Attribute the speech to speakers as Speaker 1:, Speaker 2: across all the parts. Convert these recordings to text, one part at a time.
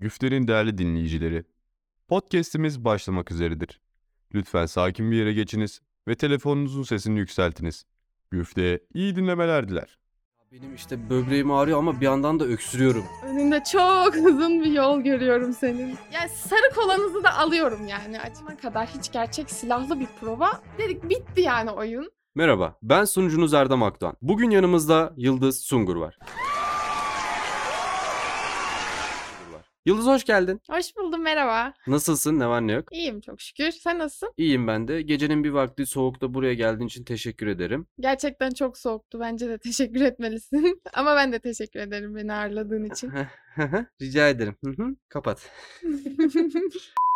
Speaker 1: Güfte'nin değerli dinleyicileri, podcast'imiz başlamak üzeredir. Lütfen sakin bir yere geçiniz ve telefonunuzun sesini yükseltiniz. Güfte'ye iyi dinlemeler diler.
Speaker 2: Benim işte böbreğim ağrıyor ama bir yandan da öksürüyorum.
Speaker 3: Önünde çok uzun bir yol görüyorum senin. Yani sarı kolanızı da alıyorum yani. Açana kadar hiç gerçek silahlı bir prova. Dedik bitti yani oyun.
Speaker 2: Merhaba, ben sunucunuz Erdem Akdoğan. Bugün yanımızda Yıldız Sungur var. Yıldız hoş geldin.
Speaker 3: Hoş buldum merhaba.
Speaker 2: Nasılsın? Ne var ne yok?
Speaker 3: İyiyim çok şükür. Sen nasılsın?
Speaker 2: İyiyim ben de. Gecenin bir vakti soğukta buraya geldiğin için teşekkür ederim.
Speaker 3: Gerçekten çok soğuktu. Bence de teşekkür etmelisin. Ama ben de teşekkür ederim beni ağırladığın için.
Speaker 2: Rica ederim. Hı hı. Kapat.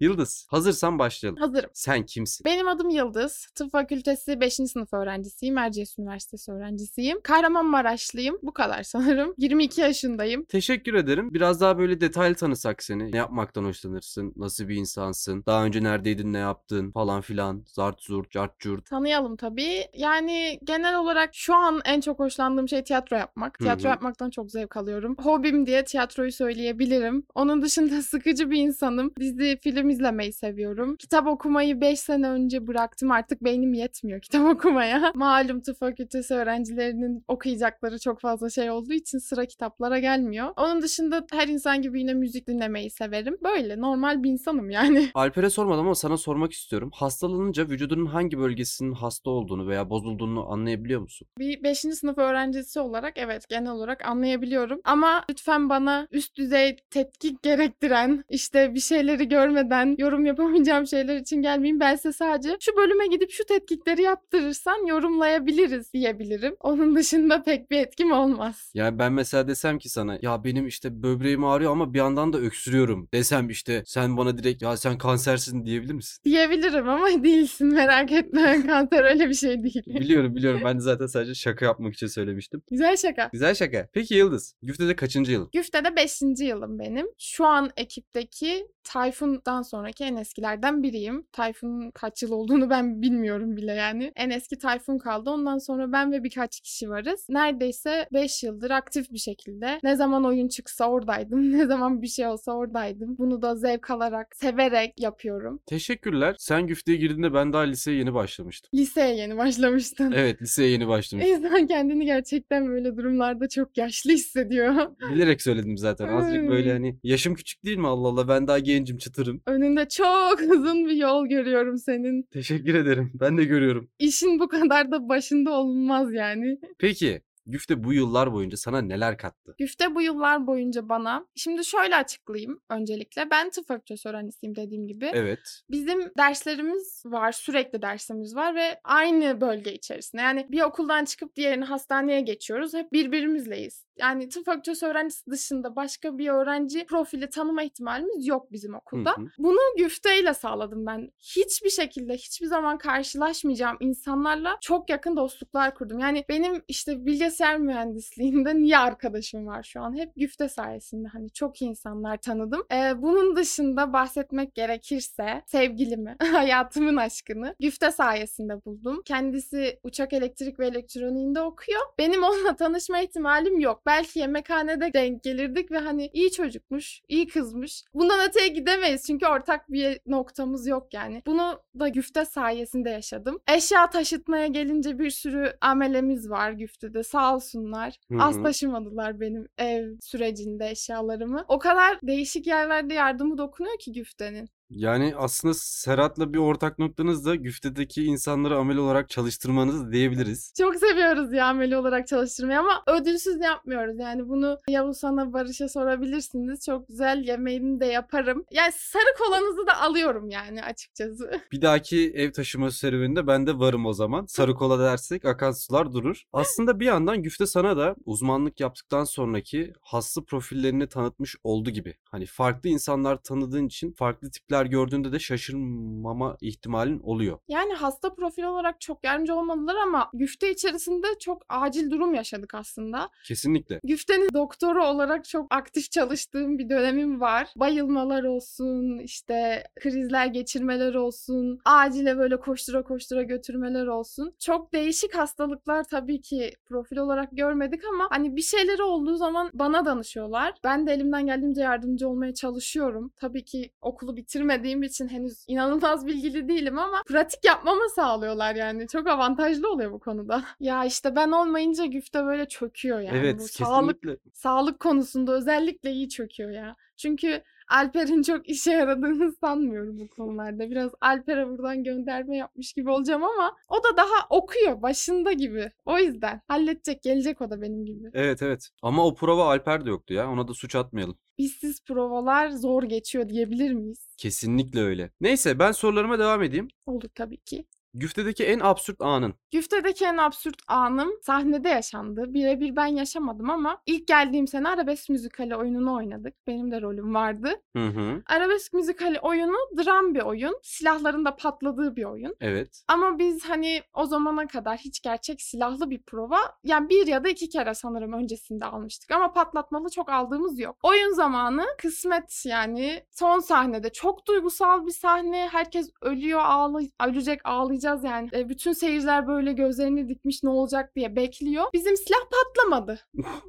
Speaker 2: Yıldız, hazırsan başlayalım.
Speaker 3: Hazırım.
Speaker 2: Sen kimsin?
Speaker 3: Benim adım Yıldız. Tıp Fakültesi 5. sınıf öğrencisiyim. Erciyes Üniversitesi öğrencisiyim. Kahramanmaraşlıyım. Bu kadar sanırım. 22 yaşındayım.
Speaker 2: Teşekkür ederim. Biraz daha böyle detaylı tanısak seni. Ne yapmaktan hoşlanırsın? Nasıl bir insansın? Daha önce neredeydin, ne yaptın falan filan. Zart zurt, cart curt.
Speaker 3: Tanıyalım tabii. Yani genel olarak şu an en çok hoşlandığım şey tiyatro yapmak. Tiyatro yapmaktan çok zevk alıyorum. Hobim diye tiyatroyu söyleyebilirim. Onun dışında sıkıcı bir insanım. Dizi, film izlemeyi seviyorum. Kitap okumayı 5 sene önce bıraktım. Artık beynim yetmiyor kitap okumaya. Malum tıp fakültesi öğrencilerinin okuyacakları çok fazla şey olduğu için sıra kitaplara gelmiyor. Onun dışında her insan gibi yine müzik dinlemeyi severim. Böyle normal bir insanım yani.
Speaker 2: Alper'e sormadım ama sana sormak istiyorum. Hastalanınca vücudunun hangi bölgesinin hasta olduğunu veya bozulduğunu anlayabiliyor musun?
Speaker 3: Bir 5. sınıf öğrencisi olarak evet genel olarak anlayabiliyorum. Ama lütfen bana üst düzey tetkik gerektiren işte bir şeyleri görmeden yorum yapamayacağım şeyler için gelmeyin. Ben size sadece şu bölüme gidip şu tetkikleri yaptırırsan yorumlayabiliriz diyebilirim. Onun dışında pek bir etkim olmaz.
Speaker 2: Yani ben mesela desem ki sana ya benim işte böbreğim ağrıyor ama bir yandan da öksürüyorum desem işte sen bana direkt ya sen kansersin diyebilir misin?
Speaker 3: Diyebilirim ama değilsin merak etme. Kanser öyle bir şey değil.
Speaker 2: biliyorum biliyorum ben de zaten sadece şaka yapmak için söylemiştim.
Speaker 3: Güzel şaka.
Speaker 2: Güzel şaka. Peki Yıldız, Güfte'de kaçıncı yıl?
Speaker 3: Güfte'de 5. yılım benim. Şu an ekipteki Tayfun'dan sonraki en eskilerden biriyim. Tayfun'un kaç yıl olduğunu ben bilmiyorum bile yani. En eski Tayfun kaldı. Ondan sonra ben ve birkaç kişi varız. Neredeyse 5 yıldır aktif bir şekilde. Ne zaman oyun çıksa oradaydım. Ne zaman bir şey olsa oradaydım. Bunu da zevk alarak, severek yapıyorum.
Speaker 2: Teşekkürler. Sen Güfte'ye girdiğinde ben daha liseye yeni başlamıştım.
Speaker 3: Liseye yeni başlamıştın.
Speaker 2: Evet liseye yeni başlamıştım.
Speaker 3: İnsan kendini gerçekten böyle durumlarda çok yaşlı hissediyor.
Speaker 2: Bilerek söyledim zaten. Azıcık böyle hani yaşım küçük değil mi Allah Allah ben daha gencim çıtırım.
Speaker 3: Önünde çok uzun bir yol görüyorum senin.
Speaker 2: Teşekkür ederim. Ben de görüyorum.
Speaker 3: İşin bu kadar da başında olunmaz yani.
Speaker 2: Peki Güfte bu yıllar boyunca sana neler kattı?
Speaker 3: Güfte bu yıllar boyunca bana, şimdi şöyle açıklayayım öncelikle. Ben tıp fakültesi öğrencisiyim dediğim gibi.
Speaker 2: Evet.
Speaker 3: Bizim derslerimiz var, sürekli dersimiz var ve aynı bölge içerisinde. Yani bir okuldan çıkıp diğerine hastaneye geçiyoruz. Hep birbirimizleyiz. Yani tıp fakültesi öğrencisi dışında başka bir öğrenci profili tanıma ihtimalimiz yok bizim okulda.
Speaker 2: Hı hı.
Speaker 3: Bunu güfteyle sağladım ben. Hiçbir şekilde hiçbir zaman karşılaşmayacağım insanlarla çok yakın dostluklar kurdum. Yani benim işte bilgisayar mühendisliğinde niye arkadaşım var şu an? Hep güfte sayesinde hani çok iyi insanlar tanıdım. Ee, bunun dışında bahsetmek gerekirse sevgilimi, hayatımın aşkını güfte sayesinde buldum. Kendisi uçak elektrik ve elektroniğinde okuyor. Benim onunla tanışma ihtimalim yok. Belki yemekhanede denk gelirdik ve hani iyi çocukmuş, iyi kızmış. Bundan öteye gidemeyiz çünkü ortak bir noktamız yok yani. Bunu da güfte sayesinde yaşadım. Eşya taşıtmaya gelince bir sürü amelemiz var güftede sağ olsunlar.
Speaker 2: Hı
Speaker 3: Az taşımadılar benim ev sürecinde eşyalarımı. O kadar değişik yerlerde yardımı dokunuyor ki güftenin.
Speaker 2: Yani aslında Serhat'la bir ortak noktanız da Güfte'deki insanları amel olarak çalıştırmanız diyebiliriz.
Speaker 3: Çok seviyoruz ya ameli olarak çalıştırmayı ama ödülsüz yapmıyoruz. Yani bunu Yavuz sana Barış'a sorabilirsiniz. Çok güzel yemeğini de yaparım. Yani sarı kolanızı da alıyorum yani açıkçası.
Speaker 2: Bir dahaki ev taşıma serüveninde ben de varım o zaman. Sarı kola dersek akan sular durur. Aslında bir yandan Güfte sana da uzmanlık yaptıktan sonraki hasta profillerini tanıtmış oldu gibi. Hani farklı insanlar tanıdığın için farklı tipler tepkiler gördüğünde de şaşırmama ihtimalin oluyor.
Speaker 3: Yani hasta profil olarak çok yardımcı olmadılar ama güfte içerisinde çok acil durum yaşadık aslında.
Speaker 2: Kesinlikle.
Speaker 3: Güftenin doktoru olarak çok aktif çalıştığım bir dönemim var. Bayılmalar olsun, işte krizler geçirmeler olsun, acile böyle koştura koştura götürmeler olsun. Çok değişik hastalıklar tabii ki profil olarak görmedik ama hani bir şeyleri olduğu zaman bana danışıyorlar. Ben de elimden geldiğince yardımcı olmaya çalışıyorum. Tabii ki okulu bitirmediğim için henüz inanılmaz bilgili değilim ama pratik yapmamı sağlıyorlar yani. Çok avantajlı oluyor bu konuda. Ya işte ben olmayınca güfte böyle çöküyor yani.
Speaker 2: evet,
Speaker 3: bu
Speaker 2: kesinlikle.
Speaker 3: sağlık sağlık konusunda özellikle iyi çöküyor ya. Çünkü Alper'in çok işe yaradığını sanmıyorum bu konularda. Biraz Alper'e buradan gönderme yapmış gibi olacağım ama o da daha okuyor başında gibi. O yüzden halledecek gelecek o da benim gibi.
Speaker 2: Evet evet. Ama o prova Alper de yoktu ya. Ona da suç atmayalım.
Speaker 3: İşsiz provalar zor geçiyor diyebilir miyiz?
Speaker 2: Kesinlikle öyle. Neyse ben sorularıma devam edeyim.
Speaker 3: Olur tabii ki.
Speaker 2: Güftedeki en absürt anın.
Speaker 3: Güftedeki en absürt anım sahnede yaşandı. Birebir ben yaşamadım ama ilk geldiğim sene arabesk müzikali oyununu oynadık. Benim de rolüm vardı.
Speaker 2: Hı hı.
Speaker 3: Arabesk müzikali oyunu dram bir oyun. Silahların da patladığı bir oyun.
Speaker 2: Evet.
Speaker 3: Ama biz hani o zamana kadar hiç gerçek silahlı bir prova yani bir ya da iki kere sanırım öncesinde almıştık. Ama patlatmalı çok aldığımız yok. Oyun zamanı kısmet yani son sahnede çok duygusal bir sahne. Herkes ölüyor, ağlay ölecek, ağlayacağız yani. E, bütün seyirciler böyle gözlerini dikmiş ne olacak diye bekliyor. Bizim silah patlamadı.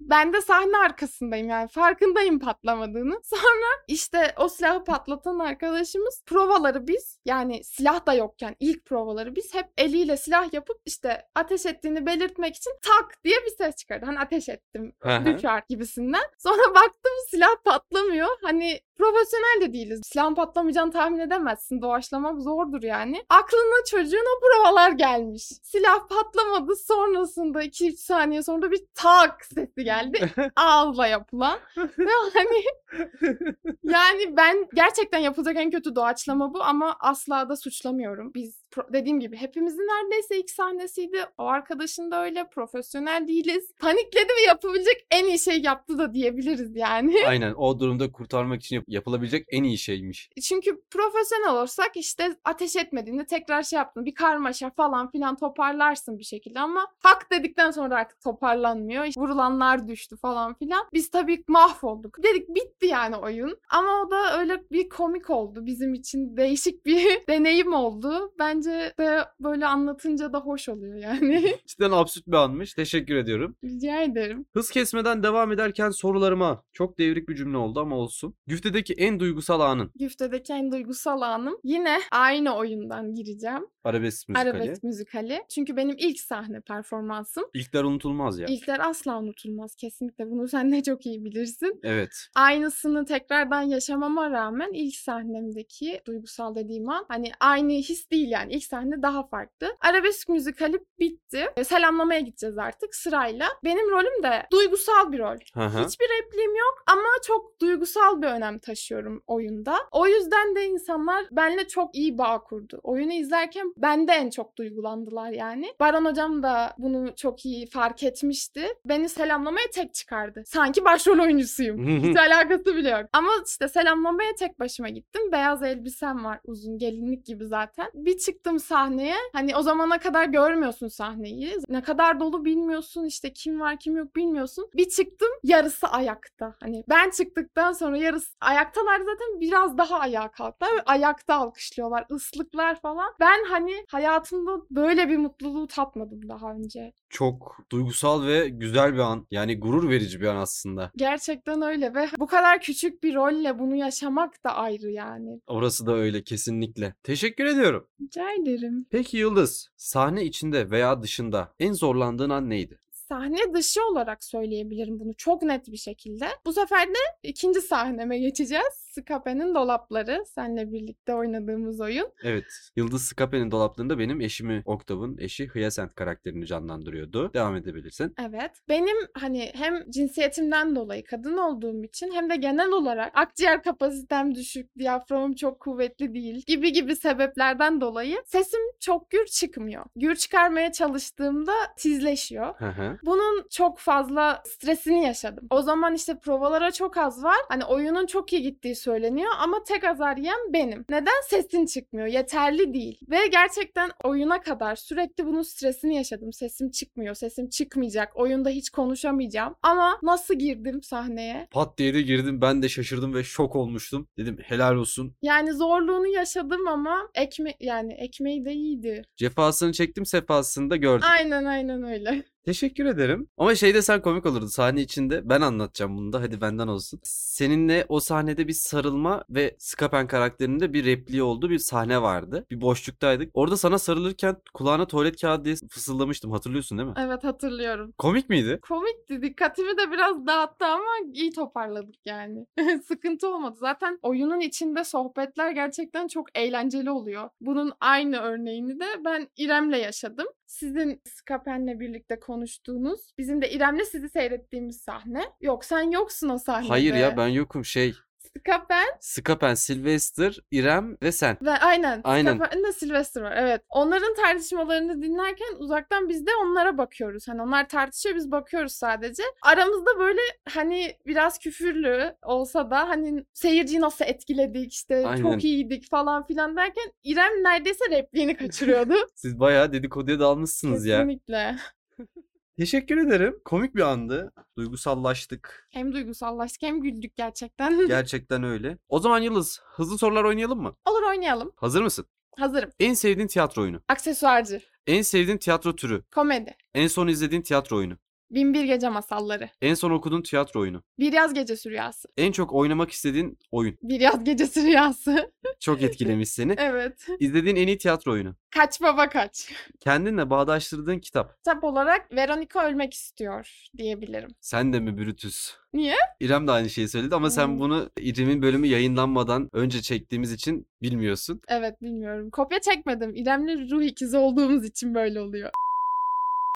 Speaker 3: ben de sahne arkasındayım yani farkındayım patlamadığını. Sonra işte o silahı patlatan arkadaşımız provaları biz yani silah da yokken ilk provaları biz hep eliyle silah yapıp işte ateş ettiğini belirtmek için tak diye bir ses çıkardı. Hani ateş ettim düşer gibisinden. Sonra baktım silah patlamıyor. Hani profesyonel de değiliz. Silahın patlamayacağını tahmin edemezsin. Doğaçlamak zordur yani. Aklına çocuğun o provalar gelmiş. Silah patlamadı. Sonrasında 2-3 saniye sonra bir tak sesi geldi. Ağızla yapılan. Ve hani yani ben gerçekten yapılacak en kötü doğaçlama bu ama asla da suçlamıyorum. Biz dediğim gibi hepimizin neredeyse ilk sahnesiydi. O arkadaşın da öyle profesyonel değiliz. Panikledi ve yapabilecek en iyi şey yaptı da diyebiliriz yani.
Speaker 2: Aynen o durumda kurtarmak için yap- yapılabilecek en iyi şeymiş.
Speaker 3: Çünkü profesyonel olursak işte ateş etmediğinde tekrar şey yaptın bir karmaşa falan filan toparlarsın bir şekilde ama hak dedikten sonra artık toparlanmıyor. İşte vurulanlar düştü falan filan. Biz tabii mahvolduk. Dedik bitti yani oyun. Ama o da öyle bir komik oldu. Bizim için değişik bir deneyim oldu. Bence de böyle anlatınca da hoş oluyor yani.
Speaker 2: Cidden absürt bir anmış. Teşekkür ediyorum.
Speaker 3: Rica ederim.
Speaker 2: Hız kesmeden devam ederken sorularıma çok devrik bir cümle oldu ama olsun. Güftedeki en duygusal anın.
Speaker 3: Güftedeki en duygusal anım. Yine aynı oyundan gireceğim.
Speaker 2: Arabesk müzikali.
Speaker 3: Arabesk müzikali. Çünkü benim ilk sahne performansım.
Speaker 2: İlkler unutulmaz ya.
Speaker 3: İlkler asla unutulmaz kesinlikle. Bunu sen de çok iyi bilirsin.
Speaker 2: Evet.
Speaker 3: Aynısını tekrardan yaşamama rağmen ilk sahnemdeki duygusal dediğim an hani aynı his değil yani. İlk sahne daha farklı. Arabesk müzikali bitti. E, Selamlamaya gideceğiz artık sırayla. Benim rolüm de duygusal bir rol.
Speaker 2: Hı.
Speaker 3: Hiçbir repliğim yok ama çok duygusal bir önem taşıyorum oyunda. O yüzden de insanlar benimle çok iyi bağ kurdu. Oyunu izlerken bende en çok duygulandılar yani. Baran hocam da bunu çok iyi fark etmişti. Beni selamlamaya tek çıkardı. Sanki başrol oyuncusuyum. Hiç alakası bile yok. Ama işte selamlamaya tek başıma gittim. Beyaz elbisem var uzun gelinlik gibi zaten. Bir çıktım sahneye. Hani o zamana kadar görmüyorsun sahneyi. Ne kadar dolu bilmiyorsun. işte kim var kim yok bilmiyorsun. Bir çıktım yarısı ayakta. Hani ben çıktıktan sonra yarısı ayaktalar zaten biraz daha ayağa kalktılar. Ayakta alkışlıyorlar. ıslıklar falan. Ben hani hayatımda böyle bir mutluluğu tatmadım daha önce.
Speaker 2: Çok duygusal ve güzel bir an. Yani gurur verici bir an aslında.
Speaker 3: Gerçekten öyle ve bu kadar küçük bir rolle bunu yaşamak da ayrı yani.
Speaker 2: Orası da öyle kesinlikle. Teşekkür ediyorum.
Speaker 3: Rica ederim.
Speaker 2: Peki Yıldız, sahne içinde veya dışında en zorlandığın an neydi?
Speaker 3: Sahne dışı olarak söyleyebilirim bunu çok net bir şekilde. Bu sefer de ikinci sahneme geçeceğiz. Skape'nin Dolapları. Seninle birlikte oynadığımız oyun.
Speaker 2: Evet, Yıldız Skape'nin dolaplarında benim eşimi Octav'ın eşi Hyacinth karakterini canlandırıyordu. Devam edebilirsin.
Speaker 3: Evet. Benim hani hem cinsiyetimden dolayı kadın olduğum için hem de genel olarak akciğer kapasitem düşük, diyaframım çok kuvvetli değil gibi gibi sebeplerden dolayı sesim çok gür çıkmıyor. Gür çıkarmaya çalıştığımda tizleşiyor.
Speaker 2: Hı hı.
Speaker 3: Bunun çok fazla stresini yaşadım. O zaman işte provalara çok az var. Hani oyunun çok iyi gittiği söyleniyor ama tek azar yiyen benim. Neden sesin çıkmıyor? Yeterli değil. Ve gerçekten oyuna kadar sürekli bunun stresini yaşadım. Sesim çıkmıyor, sesim çıkmayacak. Oyunda hiç konuşamayacağım. Ama nasıl girdim sahneye?
Speaker 2: Pat diye de girdim ben de şaşırdım ve şok olmuştum. Dedim helal olsun.
Speaker 3: Yani zorluğunu yaşadım ama ekme yani ekmeği de iyiydi.
Speaker 2: Cefasını çektim sefasını da gördüm.
Speaker 3: Aynen aynen öyle.
Speaker 2: Teşekkür ederim. Ama şeyde sen komik olurdu sahne içinde. Ben anlatacağım bunu da hadi benden olsun. Seninle o sahnede bir sarılma ve Skapen karakterinde bir repliği olduğu bir sahne vardı. Bir boşluktaydık. Orada sana sarılırken kulağına tuvalet kağıdı diye fısıldamıştım. Hatırlıyorsun değil mi?
Speaker 3: Evet hatırlıyorum.
Speaker 2: Komik miydi?
Speaker 3: Komikti. Dikkatimi de biraz dağıttı ama iyi toparladık yani. Sıkıntı olmadı. Zaten oyunun içinde sohbetler gerçekten çok eğlenceli oluyor. Bunun aynı örneğini de ben İrem'le yaşadım. Sizin Skapen'le birlikte konuştuğunuz, bizim de İrem'le sizi seyrettiğimiz sahne. Yok sen yoksun o sahnede.
Speaker 2: Hayır ya ben yokum şey.
Speaker 3: Skapen
Speaker 2: Skapen, Sylvester, İrem ve sen.
Speaker 3: ve aynen.
Speaker 2: Aynen.
Speaker 3: Skapen'de Sylvester var. Evet. Onların tartışmalarını dinlerken uzaktan biz de onlara bakıyoruz. Hani onlar tartışıyor biz bakıyoruz sadece. Aramızda böyle hani biraz küfürlü olsa da hani seyirciyi nasıl etkiledik işte
Speaker 2: Aynen.
Speaker 3: çok iyiydik falan filan derken İrem neredeyse repliğini kaçırıyordu.
Speaker 2: Siz bayağı dedikoduya dalmışsınız ya.
Speaker 3: Kesinlikle.
Speaker 2: Teşekkür ederim. Komik bir andı. Duygusallaştık.
Speaker 3: Hem duygusallaştık hem güldük gerçekten.
Speaker 2: Gerçekten öyle. O zaman Yıldız, hızlı sorular oynayalım mı?
Speaker 3: Olur oynayalım.
Speaker 2: Hazır mısın?
Speaker 3: Hazırım.
Speaker 2: En sevdiğin tiyatro oyunu.
Speaker 3: Aksesuarcı.
Speaker 2: En sevdiğin tiyatro türü.
Speaker 3: Komedi.
Speaker 2: En son izlediğin tiyatro oyunu.
Speaker 3: Binbir Gece Masalları.
Speaker 2: En son okuduğun tiyatro oyunu.
Speaker 3: Bir Yaz Gecesi Rüyası.
Speaker 2: En çok oynamak istediğin oyun.
Speaker 3: Bir Yaz Gecesi Rüyası.
Speaker 2: Çok etkilemiş seni.
Speaker 3: evet.
Speaker 2: İzlediğin en iyi tiyatro oyunu.
Speaker 3: Kaç baba kaç.
Speaker 2: Kendinle bağdaştırdığın kitap.
Speaker 3: Kitap olarak Veronica ölmek istiyor diyebilirim.
Speaker 2: Sen de mi Brutus?
Speaker 3: Niye?
Speaker 2: İrem de aynı şeyi söyledi ama sen
Speaker 3: Hmm.
Speaker 2: bunu İrem'in bölümü yayınlanmadan önce çektiğimiz için bilmiyorsun.
Speaker 3: Evet bilmiyorum. Kopya çekmedim. İrem'le ruh ikizi olduğumuz için böyle oluyor.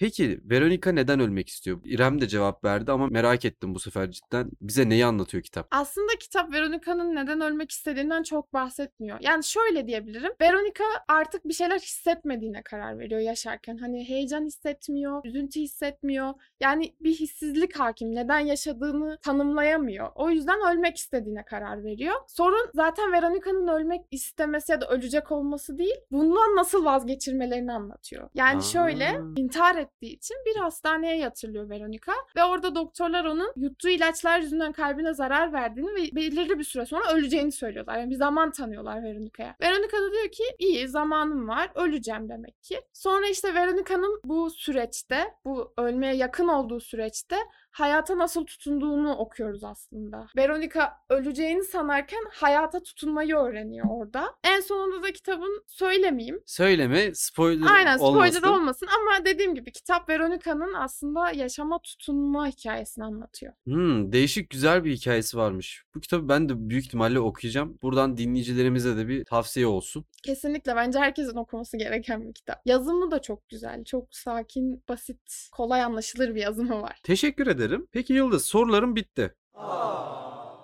Speaker 2: Peki Veronica neden ölmek istiyor? İrem de cevap verdi ama merak ettim bu sefer cidden. Bize neyi anlatıyor kitap?
Speaker 3: Aslında kitap Veronica'nın neden ölmek istediğinden çok bahsetmiyor. Yani şöyle diyebilirim. Veronica artık bir şeyler hissetmediğine karar veriyor yaşarken. Hani heyecan hissetmiyor, üzüntü hissetmiyor. Yani bir hissizlik hakim. Neden yaşadığını tanımlayamıyor. O yüzden ölmek istediğine karar veriyor. Sorun zaten Veronica'nın ölmek istemesi ya da ölecek olması değil. Bundan nasıl vazgeçirmelerini anlatıyor. Yani şöyle
Speaker 2: Aa.
Speaker 3: intihar ettiği için bir hastaneye yatırılıyor Veronica ve orada doktorlar onun yuttuğu ilaçlar yüzünden kalbine zarar verdiğini ve belirli bir süre sonra öleceğini söylüyorlar. Yani bir zaman tanıyorlar Veronica'ya. Veronica da diyor ki iyi zamanım var öleceğim demek ki. Sonra işte Veronica'nın bu süreçte bu ölmeye yakın olduğu süreçte hayata nasıl tutunduğunu okuyoruz aslında. Veronica öleceğini sanarken hayata tutunmayı öğreniyor orada. En sonunda da kitabın söylemeyeyim.
Speaker 2: Söyleme spoiler
Speaker 3: Aynen spoiler
Speaker 2: olmasın.
Speaker 3: olmasın ama dediğim gibi kitap Veronica'nın aslında yaşama tutunma hikayesini anlatıyor.
Speaker 2: Hmm, değişik güzel bir hikayesi varmış. Bu kitabı ben de büyük ihtimalle okuyacağım. Buradan dinleyicilerimize de bir tavsiye olsun.
Speaker 3: Kesinlikle bence herkesin okuması gereken bir kitap. Yazımı da çok güzel, çok sakin, basit, kolay anlaşılır bir yazımı var.
Speaker 2: Teşekkür ederim. Peki Yıldız sorularım bitti.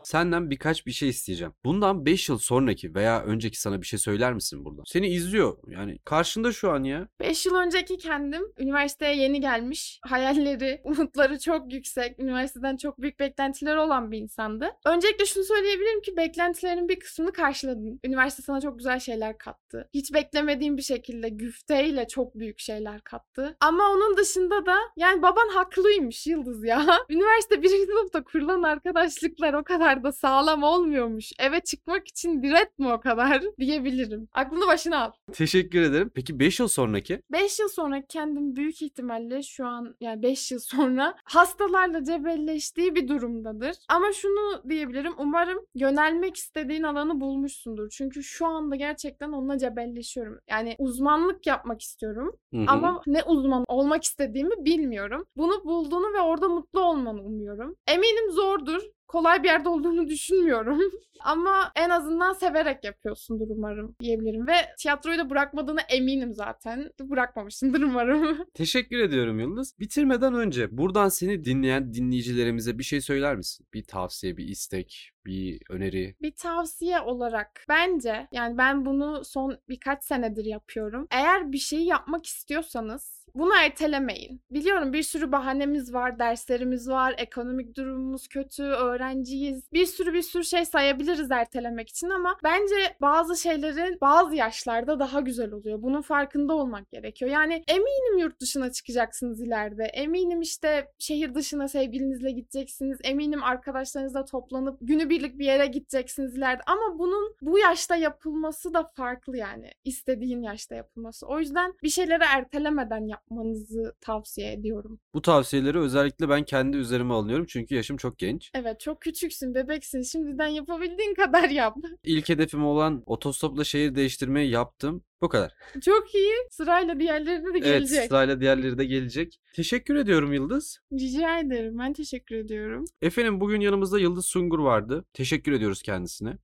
Speaker 2: Senden birkaç bir şey isteyeceğim. Bundan 5 yıl sonraki veya önceki sana bir şey söyler misin buradan? Seni izliyor. Yani karşında şu an ya.
Speaker 3: 5 yıl önceki kendim üniversiteye yeni gelmiş. Hayalleri, umutları çok yüksek. Üniversiteden çok büyük beklentileri olan bir insandı. Öncelikle şunu söyleyebilirim ki beklentilerin bir kısmını karşıladın. Üniversite sana çok güzel şeyler kattı. Hiç beklemediğim bir şekilde güfteyle çok büyük şeyler kattı. Ama onun dışında da yani baban haklıymış Yıldız ya. Üniversite birinci sınıfta kurulan arkadaşlıklar o kadar da sağlam olmuyormuş. Eve çıkmak için diret mi o kadar diyebilirim. Aklını başına al.
Speaker 2: Teşekkür ederim. Peki 5 yıl sonraki?
Speaker 3: 5 yıl sonra kendim büyük ihtimalle şu an yani 5 yıl sonra hastalarla cebelleştiği bir durumdadır. Ama şunu diyebilirim. Umarım yönelmek istediğin alanı bulmuşsundur. Çünkü şu anda gerçekten onunla cebelleşiyorum. Yani uzmanlık yapmak istiyorum.
Speaker 2: Hı hı.
Speaker 3: Ama ne uzman olmak istediğimi bilmiyorum. Bunu bulduğunu ve orada mutlu olmanı umuyorum. Eminim zordur. Kolay bir yerde olduğunu düşünmüyorum. Ama en azından severek yapıyorsundur umarım diyebilirim. Ve tiyatroyu da bırakmadığına eminim zaten. Bırakmamışsındır umarım.
Speaker 2: Teşekkür ediyorum Yıldız. Bitirmeden önce buradan seni dinleyen dinleyicilerimize bir şey söyler misin? Bir tavsiye, bir istek, bir öneri.
Speaker 3: Bir tavsiye olarak bence yani ben bunu son birkaç senedir yapıyorum. Eğer bir şeyi yapmak istiyorsanız bunu ertelemeyin. Biliyorum bir sürü bahanemiz var, derslerimiz var, ekonomik durumumuz kötü, öğrenciyiz. Bir sürü bir sürü şey sayabiliriz ertelemek için ama bence bazı şeylerin bazı yaşlarda daha güzel oluyor. Bunun farkında olmak gerekiyor. Yani eminim yurt dışına çıkacaksınız ileride. Eminim işte şehir dışına sevgilinizle gideceksiniz. Eminim arkadaşlarınızla toplanıp günübirlik bir yere gideceksiniz ileride. Ama bunun bu yaşta yapılması da farklı yani. İstediğin yaşta yapılması. O yüzden bir şeyleri ertelemeden yapmanızı tavsiye ediyorum.
Speaker 2: Bu tavsiyeleri özellikle ben kendi üzerime alıyorum çünkü yaşım çok genç.
Speaker 3: Evet çok küçüksün, bebeksin. Şimdiden yapabildiğin kadar yap.
Speaker 2: İlk hedefim olan otostopla şehir değiştirmeyi yaptım. Bu kadar.
Speaker 3: Çok iyi. Sırayla diğerlerine de gelecek.
Speaker 2: Evet sırayla diğerleri de gelecek. Teşekkür ediyorum Yıldız.
Speaker 3: Rica ederim. Ben teşekkür ediyorum.
Speaker 2: Efendim bugün yanımızda Yıldız Sungur vardı. Teşekkür ediyoruz kendisine.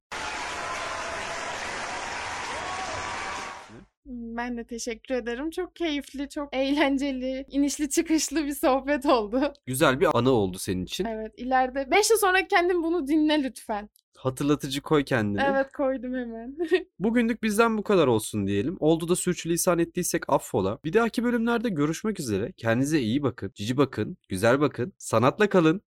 Speaker 3: Ben de teşekkür ederim. Çok keyifli, çok eğlenceli, inişli çıkışlı bir sohbet oldu.
Speaker 2: Güzel bir anı oldu senin için.
Speaker 3: Evet, ileride 5 yıl sonra kendin bunu dinle lütfen.
Speaker 2: Hatırlatıcı koy kendini.
Speaker 3: Evet, koydum hemen.
Speaker 2: Bugünlük bizden bu kadar olsun diyelim. Oldu da sürçülisan ettiysek affola. Bir dahaki bölümlerde görüşmek üzere. Kendinize iyi bakın, cici bakın, güzel bakın, sanatla kalın.